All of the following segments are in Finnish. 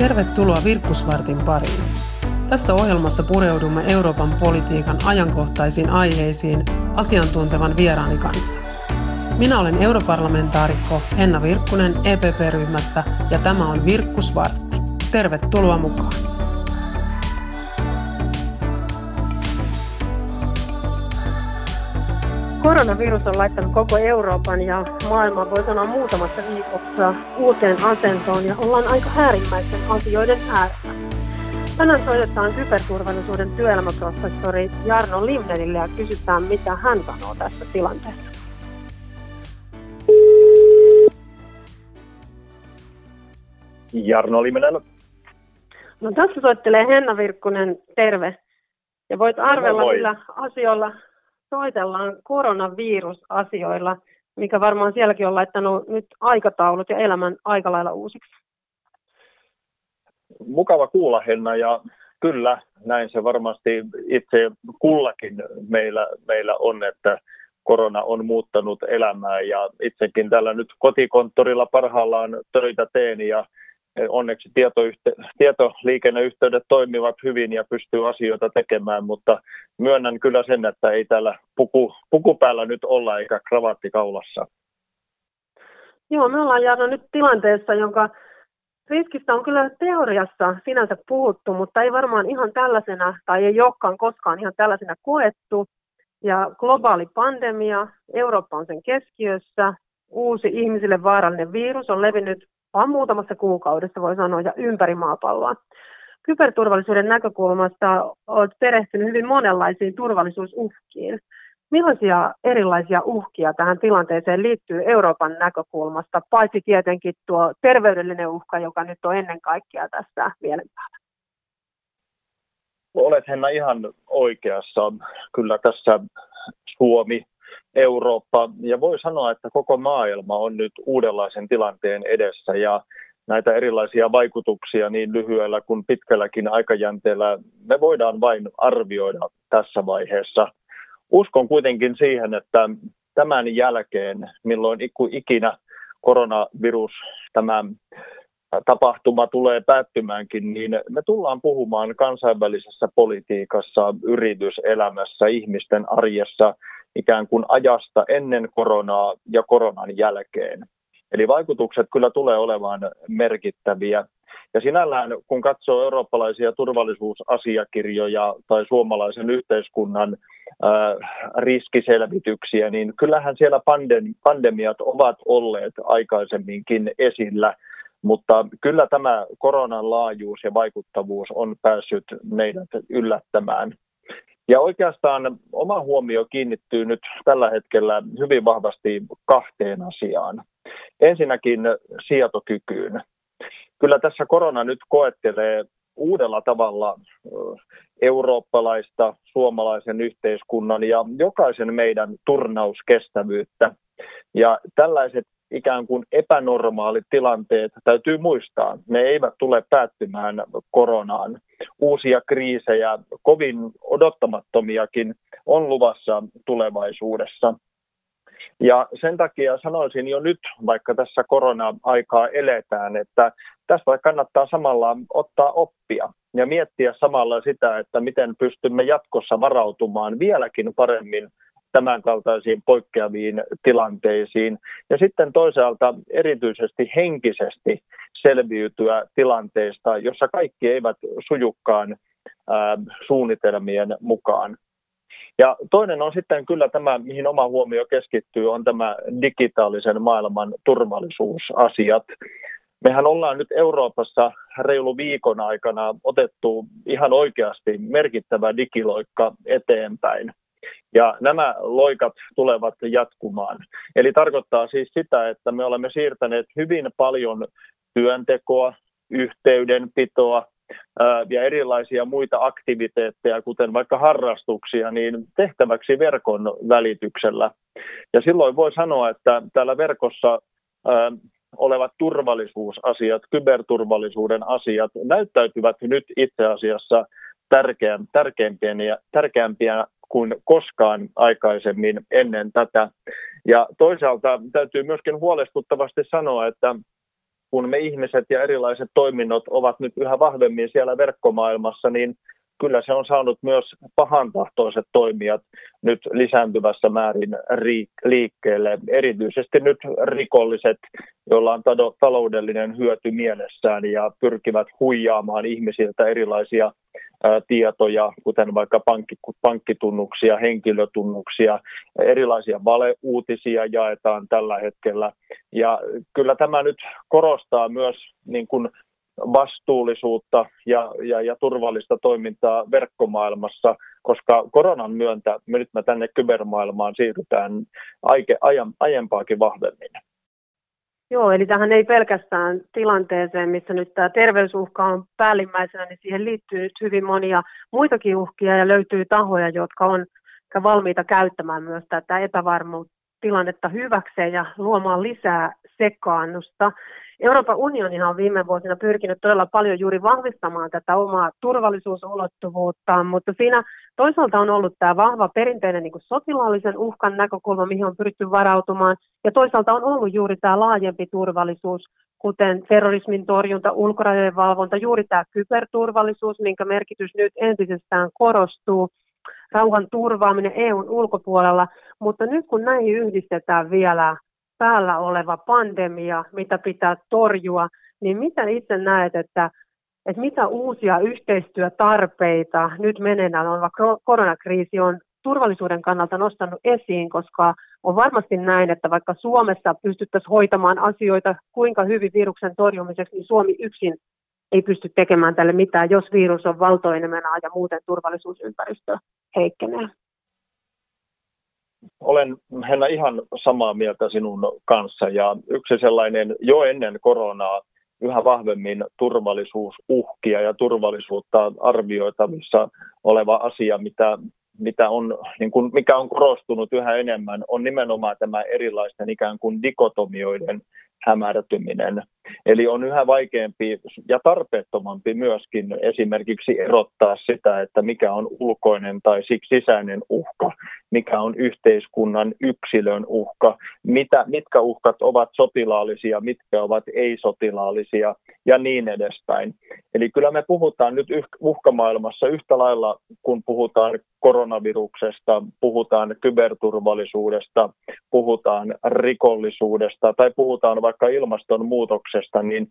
Tervetuloa Virkkusvartin pariin. Tässä ohjelmassa pureudumme Euroopan politiikan ajankohtaisiin aiheisiin asiantuntevan vieraani kanssa. Minä olen europarlamentaarikko Henna Virkkunen EPP-ryhmästä ja tämä on Virkkusvartti. Tervetuloa mukaan. Koronavirus on laittanut koko Euroopan ja maailman, voi sanoa muutamassa viikossa, uuteen asentoon ja ollaan aika äärimmäisten asioiden äärellä. Tänään soitetaan kyberturvallisuuden työelämäprofessori Jarno Limnelille ja kysytään, mitä hän sanoo tästä tilanteesta. Jarno Limnel. No tässä soittelee Henna Virkkunen, terve. Ja voit arvella, no, millä asioilla soitellaan koronavirusasioilla, mikä varmaan sielläkin on laittanut nyt aikataulut ja elämän aika lailla uusiksi. Mukava kuulla Henna ja kyllä näin se varmasti itse kullakin meillä, meillä on, että korona on muuttanut elämää ja itsekin täällä nyt kotikonttorilla parhaillaan töitä teen ja onneksi tietoyhte- tietoliikenneyhteydet toimivat hyvin ja pystyy asioita tekemään, mutta myönnän kyllä sen, että ei täällä puku, puku päällä nyt olla eikä kravatti kaulassa. Joo, me ollaan Jarno nyt tilanteessa, jonka riskistä on kyllä teoriassa sinänsä puhuttu, mutta ei varmaan ihan tällaisena, tai ei olekaan koskaan ihan tällaisena koettu. Ja globaali pandemia, Eurooppa on sen keskiössä, uusi ihmisille vaarallinen virus on levinnyt vaan muutamassa kuukaudessa voi sanoa, ja ympäri maapalloa. Kyberturvallisuuden näkökulmasta olet perehtynyt hyvin monenlaisiin turvallisuusuhkiin. Millaisia erilaisia uhkia tähän tilanteeseen liittyy Euroopan näkökulmasta, paitsi tietenkin tuo terveydellinen uhka, joka nyt on ennen kaikkea tässä mielen päällä? Olet Henna ihan oikeassa. Kyllä tässä Suomi Eurooppa ja voi sanoa, että koko maailma on nyt uudenlaisen tilanteen edessä ja näitä erilaisia vaikutuksia niin lyhyellä kuin pitkälläkin aikajänteellä me voidaan vain arvioida tässä vaiheessa. Uskon kuitenkin siihen, että tämän jälkeen, milloin ikinä koronavirus, tämä tapahtuma tulee päättymäänkin, niin me tullaan puhumaan kansainvälisessä politiikassa, yrityselämässä, ihmisten arjessa ikään kuin ajasta ennen koronaa ja koronan jälkeen. Eli vaikutukset kyllä tulee olemaan merkittäviä. Ja sinällään, kun katsoo eurooppalaisia turvallisuusasiakirjoja tai suomalaisen yhteiskunnan äh, riskiselvityksiä, niin kyllähän siellä pandemiat ovat olleet aikaisemminkin esillä – mutta kyllä tämä koronan laajuus ja vaikuttavuus on päässyt meidät yllättämään. Ja oikeastaan oma huomio kiinnittyy nyt tällä hetkellä hyvin vahvasti kahteen asiaan. Ensinnäkin sietokykyyn. Kyllä tässä korona nyt koettelee uudella tavalla eurooppalaista, suomalaisen yhteiskunnan ja jokaisen meidän turnauskestävyyttä. Ja tällaiset ikään kuin epänormaalit tilanteet täytyy muistaa. Ne eivät tule päättymään koronaan. Uusia kriisejä, kovin odottamattomiakin, on luvassa tulevaisuudessa. Ja sen takia sanoisin jo nyt, vaikka tässä korona-aikaa eletään, että tästä kannattaa samalla ottaa oppia ja miettiä samalla sitä, että miten pystymme jatkossa varautumaan vieläkin paremmin tämänkaltaisiin poikkeaviin tilanteisiin. Ja sitten toisaalta erityisesti henkisesti selviytyä tilanteesta, jossa kaikki eivät sujukkaan suunnitelmien mukaan. Ja toinen on sitten kyllä tämä, mihin oma huomio keskittyy, on tämä digitaalisen maailman turvallisuusasiat. Mehän ollaan nyt Euroopassa reilu viikon aikana otettu ihan oikeasti merkittävä digiloikka eteenpäin. Ja nämä loikat tulevat jatkumaan. Eli tarkoittaa siis sitä, että me olemme siirtäneet hyvin paljon työntekoa, yhteydenpitoa ja erilaisia muita aktiviteetteja, kuten vaikka harrastuksia, niin tehtäväksi verkon välityksellä. Ja silloin voi sanoa, että täällä verkossa olevat turvallisuusasiat, kyberturvallisuuden asiat näyttäytyvät nyt itse asiassa tärkeämpiä, kuin koskaan aikaisemmin ennen tätä. Ja toisaalta täytyy myöskin huolestuttavasti sanoa, että kun me ihmiset ja erilaiset toiminnot ovat nyt yhä vahvemmin siellä verkkomaailmassa, niin kyllä se on saanut myös pahantahtoiset toimijat nyt lisääntyvässä määrin liikkeelle. Erityisesti nyt rikolliset, joilla on taloudellinen hyöty mielessään ja pyrkivät huijaamaan ihmisiltä erilaisia tietoja, kuten vaikka pankki, pankkitunnuksia, henkilötunnuksia, erilaisia valeuutisia jaetaan tällä hetkellä. Ja kyllä tämä nyt korostaa myös niin kuin vastuullisuutta ja, ja, ja turvallista toimintaa verkkomaailmassa, koska koronan myöntä me nyt me tänne kybermaailmaan siirrytään aike, ajan, aiempaakin vahvemmin. Joo, eli tähän ei pelkästään tilanteeseen, missä nyt tämä terveysuhka on päällimmäisenä, niin siihen liittyy nyt hyvin monia muitakin uhkia ja löytyy tahoja, jotka on valmiita käyttämään myös tätä epävarmuutta tilannetta hyväkseen ja luomaan lisää sekaannusta. Euroopan unioni on viime vuosina pyrkinyt todella paljon juuri vahvistamaan tätä omaa turvallisuusulottuvuuttaan, mutta siinä toisaalta on ollut tämä vahva perinteinen niin sotilaallisen uhkan näkökulma, mihin on pyritty varautumaan, ja toisaalta on ollut juuri tämä laajempi turvallisuus, kuten terrorismin torjunta, ulkorajojen valvonta, juuri tämä kyberturvallisuus, minkä merkitys nyt entisestään korostuu, rauhan turvaaminen EUn ulkopuolella, mutta nyt kun näihin yhdistetään vielä päällä oleva pandemia, mitä pitää torjua, niin mitä itse näet, että, että mitä uusia yhteistyötarpeita nyt meneillään oleva koronakriisi on turvallisuuden kannalta nostanut esiin, koska on varmasti näin, että vaikka Suomessa pystyttäisiin hoitamaan asioita kuinka hyvin viruksen torjumiseksi, niin Suomi yksin ei pysty tekemään tälle mitään, jos virus on valtoenemänä ja muuten turvallisuusympäristö heikkenee. Olen Henna ihan samaa mieltä sinun kanssa ja yksi sellainen jo ennen koronaa yhä vahvemmin turvallisuusuhkia ja turvallisuutta arvioitavissa oleva asia, mitä, mitä on, niin kuin, mikä on korostunut yhä enemmän, on nimenomaan tämä erilaisten ikään kuin dikotomioiden hämärtyminen. Eli on yhä vaikeampi ja tarpeettomampi myöskin esimerkiksi erottaa sitä, että mikä on ulkoinen tai sisäinen uhka, mikä on yhteiskunnan yksilön uhka, mitä, mitkä uhkat ovat sotilaallisia, mitkä ovat ei-sotilaallisia ja niin edespäin. Eli kyllä me puhutaan nyt uhkamaailmassa yhtä lailla, kun puhutaan koronaviruksesta, puhutaan kyberturvallisuudesta, puhutaan rikollisuudesta tai puhutaan vaikka ilmastonmuutoksesta, niin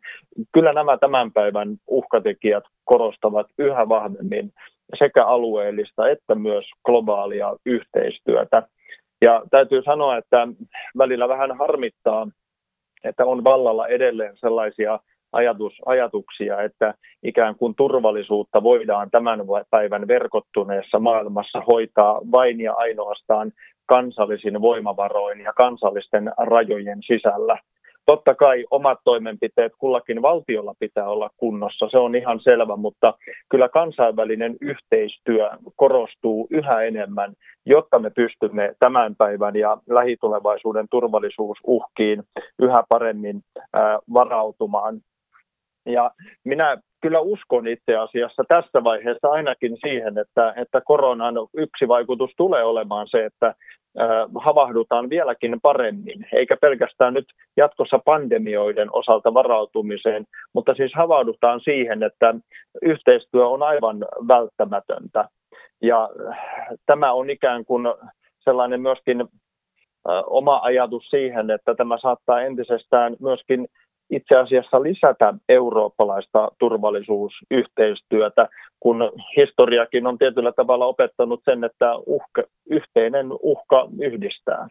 kyllä nämä tämän päivän uhkatekijät korostavat yhä vahvemmin sekä alueellista että myös globaalia yhteistyötä. Ja täytyy sanoa, että välillä vähän harmittaa, että on vallalla edelleen sellaisia ajatus, ajatuksia, että ikään kuin turvallisuutta voidaan tämän päivän verkottuneessa maailmassa hoitaa vain ja ainoastaan kansallisin voimavaroin ja kansallisten rajojen sisällä. Totta kai omat toimenpiteet kullakin valtiolla pitää olla kunnossa, se on ihan selvä, mutta kyllä kansainvälinen yhteistyö korostuu yhä enemmän, jotta me pystymme tämän päivän ja lähitulevaisuuden turvallisuusuhkiin yhä paremmin varautumaan. Ja minä kyllä uskon itse asiassa tässä vaiheessa ainakin siihen, että, että koronan yksi vaikutus tulee olemaan se, että havahdutaan vieläkin paremmin, eikä pelkästään nyt jatkossa pandemioiden osalta varautumiseen, mutta siis havahdutaan siihen, että yhteistyö on aivan välttämätöntä. Ja tämä on ikään kuin sellainen myöskin oma ajatus siihen, että tämä saattaa entisestään myöskin itse asiassa lisätä eurooppalaista turvallisuusyhteistyötä, kun historiakin on tietyllä tavalla opettanut sen, että uhka, yhteinen uhka yhdistää.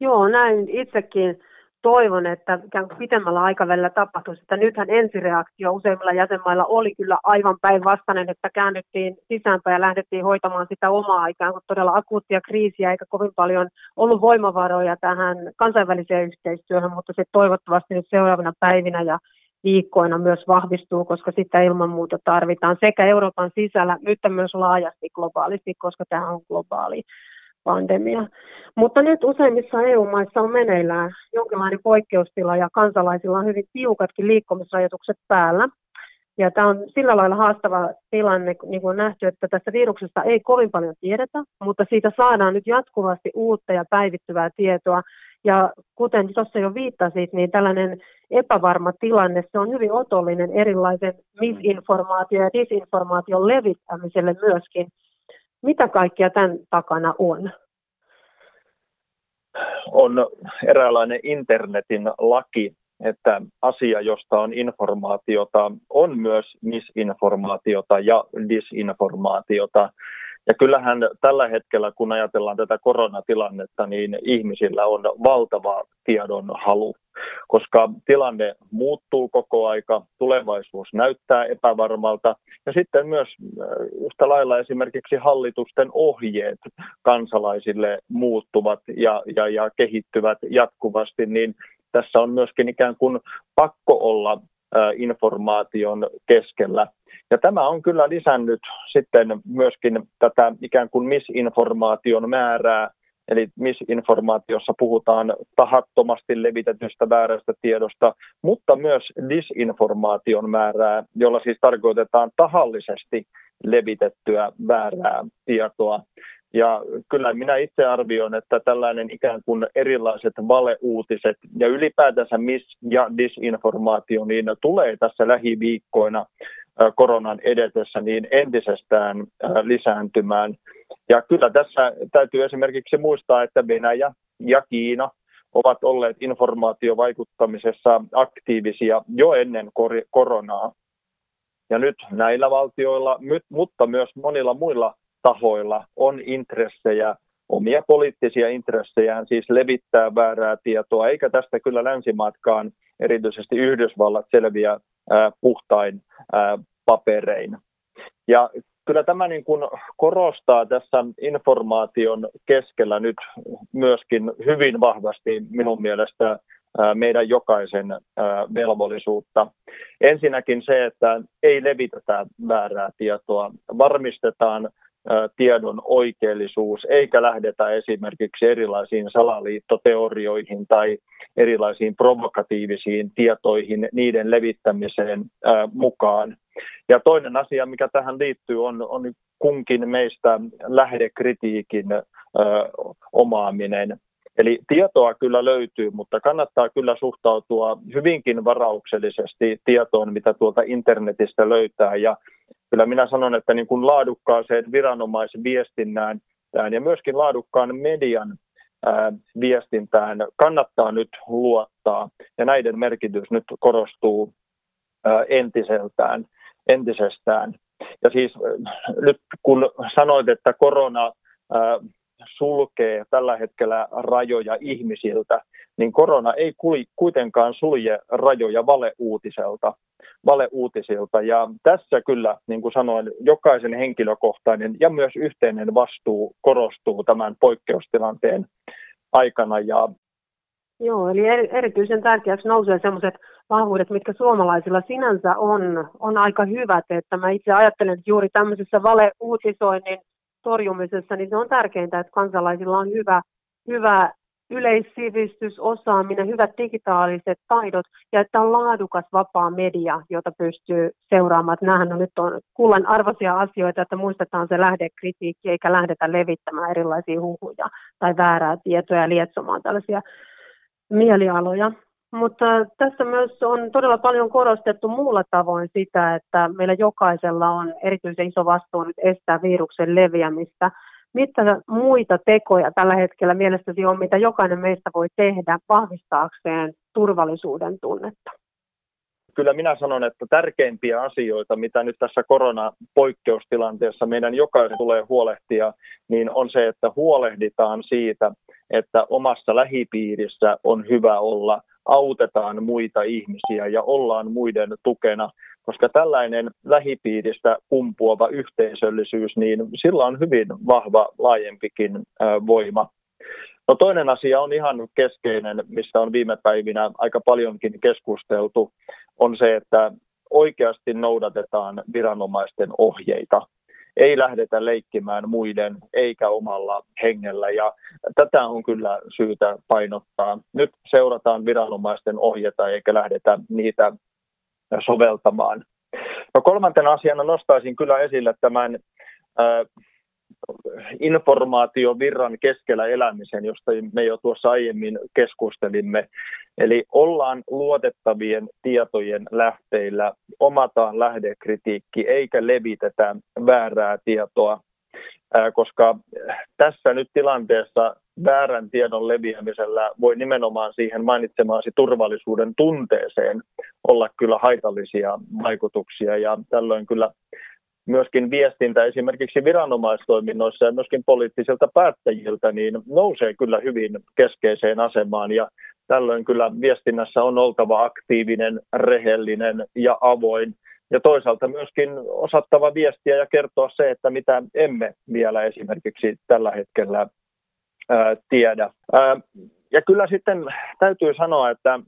Joo, näin itsekin toivon, että ikään kuin pitemmällä aikavälillä tapahtuisi. Että nythän ensireaktio useimmilla jäsenmailla oli kyllä aivan päinvastainen, että käännyttiin sisäänpäin ja lähdettiin hoitamaan sitä omaa ikään kuin todella akuuttia kriisiä, eikä kovin paljon ollut voimavaroja tähän kansainväliseen yhteistyöhön, mutta se toivottavasti nyt seuraavina päivinä ja viikkoina myös vahvistuu, koska sitä ilman muuta tarvitaan sekä Euroopan sisällä, nyt myös laajasti globaalisti, koska tämä on globaali pandemia. Mutta nyt useimmissa EU-maissa on meneillään jonkinlainen poikkeustila ja kansalaisilla on hyvin tiukatkin liikkumisrajoitukset päällä. Ja tämä on sillä lailla haastava tilanne, niin kuin on nähty, että tästä viruksesta ei kovin paljon tiedetä, mutta siitä saadaan nyt jatkuvasti uutta ja päivittyvää tietoa. Ja kuten tuossa jo viittasit, niin tällainen epävarma tilanne, se on hyvin otollinen erilaisen misinformaation ja disinformaation levittämiselle myöskin. Mitä kaikkea tämän takana on? On eräänlainen internetin laki, että asia, josta on informaatiota, on myös misinformaatiota ja disinformaatiota. Ja kyllähän tällä hetkellä, kun ajatellaan tätä koronatilannetta, niin ihmisillä on valtava tiedon halu, koska tilanne muuttuu koko aika, tulevaisuus näyttää epävarmalta ja sitten myös äh, yhtä lailla esimerkiksi hallitusten ohjeet kansalaisille muuttuvat ja, ja, ja kehittyvät jatkuvasti, niin tässä on myöskin ikään kuin pakko olla informaation keskellä. Ja tämä on kyllä lisännyt sitten myöskin tätä ikään kuin misinformaation määrää, eli misinformaatiossa puhutaan tahattomasti levitetystä väärästä tiedosta, mutta myös disinformaation määrää, jolla siis tarkoitetaan tahallisesti levitettyä väärää tietoa. Ja kyllä minä itse arvioin, että tällainen ikään kuin erilaiset valeuutiset ja ylipäätänsä mis- ja disinformaatio niin tulee tässä lähiviikkoina koronan edetessä niin entisestään lisääntymään. Ja kyllä tässä täytyy esimerkiksi muistaa, että Venäjä ja Kiina ovat olleet informaatiovaikuttamisessa aktiivisia jo ennen koronaa. Ja nyt näillä valtioilla, mutta myös monilla muilla tahoilla on intressejä, omia poliittisia intressejään, siis levittää väärää tietoa, eikä tästä kyllä länsimaatkaan, erityisesti Yhdysvallat, selviä puhtain paperein. Ja kyllä tämä niin kuin korostaa tässä informaation keskellä nyt myöskin hyvin vahvasti minun mielestä meidän jokaisen velvollisuutta. Ensinnäkin se, että ei levitetä väärää tietoa, varmistetaan tiedon oikeellisuus, eikä lähdetä esimerkiksi erilaisiin salaliittoteorioihin tai erilaisiin provokatiivisiin tietoihin, niiden levittämiseen mukaan. Ja toinen asia, mikä tähän liittyy, on, on kunkin meistä lähdekritiikin omaaminen. Eli tietoa kyllä löytyy, mutta kannattaa kyllä suhtautua hyvinkin varauksellisesti tietoon, mitä tuolta internetistä löytää. Ja kyllä minä sanon, että niin kuin laadukkaaseen viranomaisviestinnään ja myöskin laadukkaan median ää, viestintään kannattaa nyt luottaa. Ja näiden merkitys nyt korostuu ää, entiseltään, entisestään. Ja siis nyt kun sanoit, että korona sulkee tällä hetkellä rajoja ihmisiltä, niin korona ei kuitenkaan sulje rajoja valeuutiselta, valeuutisilta. Ja tässä kyllä, niin kuin sanoin, jokaisen henkilökohtainen ja myös yhteinen vastuu korostuu tämän poikkeustilanteen aikana. Ja Joo, eli erityisen tärkeäksi nousee sellaiset vahvuudet, mitkä suomalaisilla sinänsä on, on aika hyvät. Että mä itse ajattelen, että juuri tämmöisessä valeuutisoinnin torjumisessa, niin se on tärkeintä, että kansalaisilla on hyvä, hyvä yleissivistys, osaaminen, hyvät digitaaliset taidot ja että on laadukas vapaa media, jota pystyy seuraamaan. Nämähän on nyt on kullan arvoisia asioita, että muistetaan se lähdekritiikki eikä lähdetä levittämään erilaisia huhuja tai väärää tietoa ja lietsomaan tällaisia mielialoja. Mutta tässä myös on todella paljon korostettu muulla tavoin sitä, että meillä jokaisella on erityisen iso vastuu nyt estää viruksen leviämistä. Mitä muita tekoja tällä hetkellä mielestäsi on, mitä jokainen meistä voi tehdä vahvistaakseen turvallisuuden tunnetta? Kyllä minä sanon, että tärkeimpiä asioita, mitä nyt tässä koronapoikkeustilanteessa meidän jokaisen tulee huolehtia, niin on se, että huolehditaan siitä, että omassa lähipiirissä on hyvä olla – autetaan muita ihmisiä ja ollaan muiden tukena, koska tällainen lähipiiristä kumpuava yhteisöllisyys, niin sillä on hyvin vahva laajempikin voima. No toinen asia on ihan keskeinen, mistä on viime päivinä aika paljonkin keskusteltu, on se, että oikeasti noudatetaan viranomaisten ohjeita ei lähdetä leikkimään muiden eikä omalla hengellä. Ja tätä on kyllä syytä painottaa. Nyt seurataan viranomaisten ohjeita eikä lähdetä niitä soveltamaan. No kolmantena asiana nostaisin kyllä esille tämän äh, informaatiovirran keskellä elämisen, josta me jo tuossa aiemmin keskustelimme. Eli ollaan luotettavien tietojen lähteillä, omataan lähdekritiikki eikä levitetä väärää tietoa, koska tässä nyt tilanteessa väärän tiedon leviämisellä voi nimenomaan siihen mainitsemaasi turvallisuuden tunteeseen olla kyllä haitallisia vaikutuksia. Ja tällöin kyllä myöskin viestintä esimerkiksi viranomaistoiminnoissa ja myöskin poliittisilta päättäjiltä niin nousee kyllä hyvin keskeiseen asemaan ja tällöin kyllä viestinnässä on oltava aktiivinen, rehellinen ja avoin ja toisaalta myöskin osattava viestiä ja kertoa se, että mitä emme vielä esimerkiksi tällä hetkellä ää, tiedä. Ää, ja kyllä sitten täytyy sanoa, että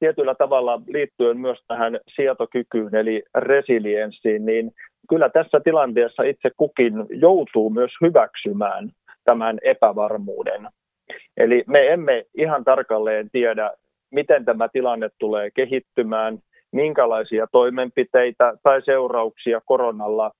tietyllä tavalla liittyen myös tähän sietokykyyn eli resilienssiin, niin kyllä tässä tilanteessa itse kukin joutuu myös hyväksymään tämän epävarmuuden. Eli me emme ihan tarkalleen tiedä, miten tämä tilanne tulee kehittymään, minkälaisia toimenpiteitä tai seurauksia koronalla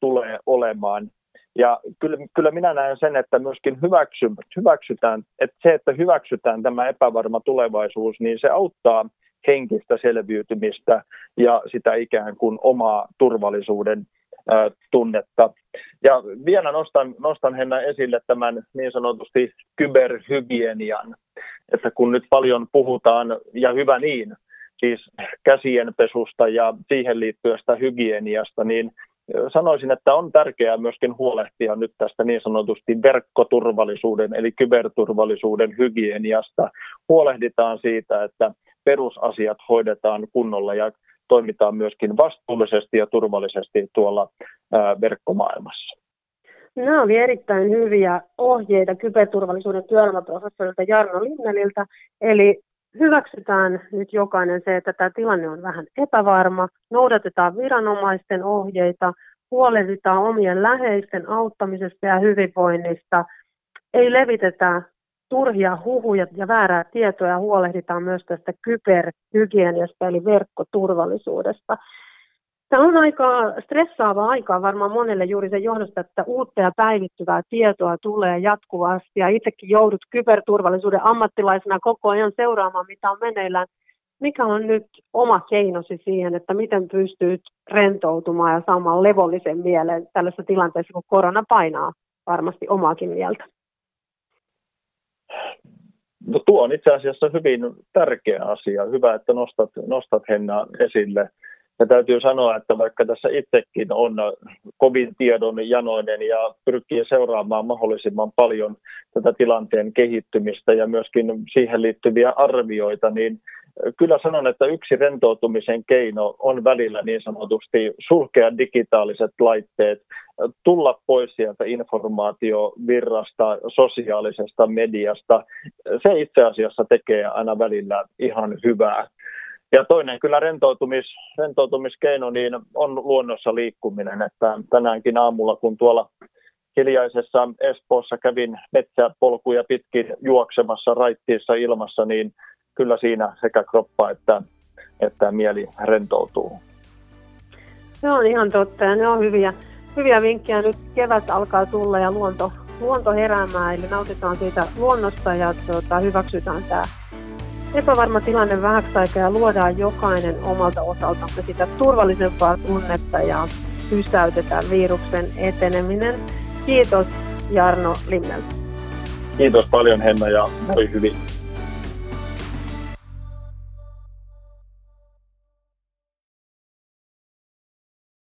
tulee olemaan. Ja kyllä, kyllä minä näen sen, että myöskin hyväksy, hyväksytään, että se, että hyväksytään tämä epävarma tulevaisuus, niin se auttaa henkistä selviytymistä ja sitä ikään kuin omaa turvallisuuden tunnetta. Ja vielä nostan, nostan Henna esille tämän niin sanotusti kyberhygienian, että kun nyt paljon puhutaan, ja hyvä niin, siis käsienpesusta ja siihen liittyvästä hygieniasta, niin sanoisin, että on tärkeää myöskin huolehtia nyt tästä niin sanotusti verkkoturvallisuuden eli kyberturvallisuuden hygieniasta. Huolehditaan siitä, että perusasiat hoidetaan kunnolla ja toimitaan myöskin vastuullisesti ja turvallisesti tuolla verkkomaailmassa. Nämä oli erittäin hyviä ohjeita kyberturvallisuuden työelämäprofessorilta Jarno Linneliltä. Eli hyväksytään nyt jokainen se, että tämä tilanne on vähän epävarma, noudatetaan viranomaisten ohjeita, huolehditaan omien läheisten auttamisesta ja hyvinvoinnista, ei levitetä turhia huhuja ja väärää tietoa ja huolehditaan myös tästä kyberhygieniasta eli verkkoturvallisuudesta. Tämä on aika stressaavaa aikaa varmaan monelle juuri sen johdosta, että uutta ja päivittyvää tietoa tulee jatkuvasti ja itsekin joudut kyberturvallisuuden ammattilaisena koko ajan seuraamaan, mitä on meneillään. Mikä on nyt oma keinosi siihen, että miten pystyt rentoutumaan ja saamaan levollisen mielen tällaisessa tilanteessa, kun korona painaa varmasti omaakin mieltä? No, tuo on itse asiassa hyvin tärkeä asia. Hyvä, että nostat, nostat Henna esille. Ja täytyy sanoa, että vaikka tässä itsekin on kovin tiedon janoinen ja pyrkii seuraamaan mahdollisimman paljon tätä tilanteen kehittymistä ja myöskin siihen liittyviä arvioita, niin kyllä sanon, että yksi rentoutumisen keino on välillä niin sanotusti sulkea digitaaliset laitteet, tulla pois sieltä informaatiovirrasta, sosiaalisesta mediasta. Se itse asiassa tekee aina välillä ihan hyvää. Ja toinen kyllä rentoutumis, rentoutumiskeino niin on luonnossa liikkuminen, että tänäänkin aamulla kun tuolla hiljaisessa Espoossa kävin metsäpolkuja pitkin juoksemassa raittiissa ilmassa, niin kyllä siinä sekä kroppa että, että mieli rentoutuu. Se on ihan totta ja ne on hyviä, hyviä vinkkejä. Nyt kevät alkaa tulla ja luonto, luonto heräämään, eli nautitaan siitä luonnosta ja tuota, hyväksytään tämä epävarma tilanne vähäksi aikaa ja luodaan jokainen omalta osaltamme sitä turvallisempaa tunnetta ja pysäytetään viruksen eteneminen. Kiitos Jarno Limmel. Kiitos paljon Henna ja moi hyvin.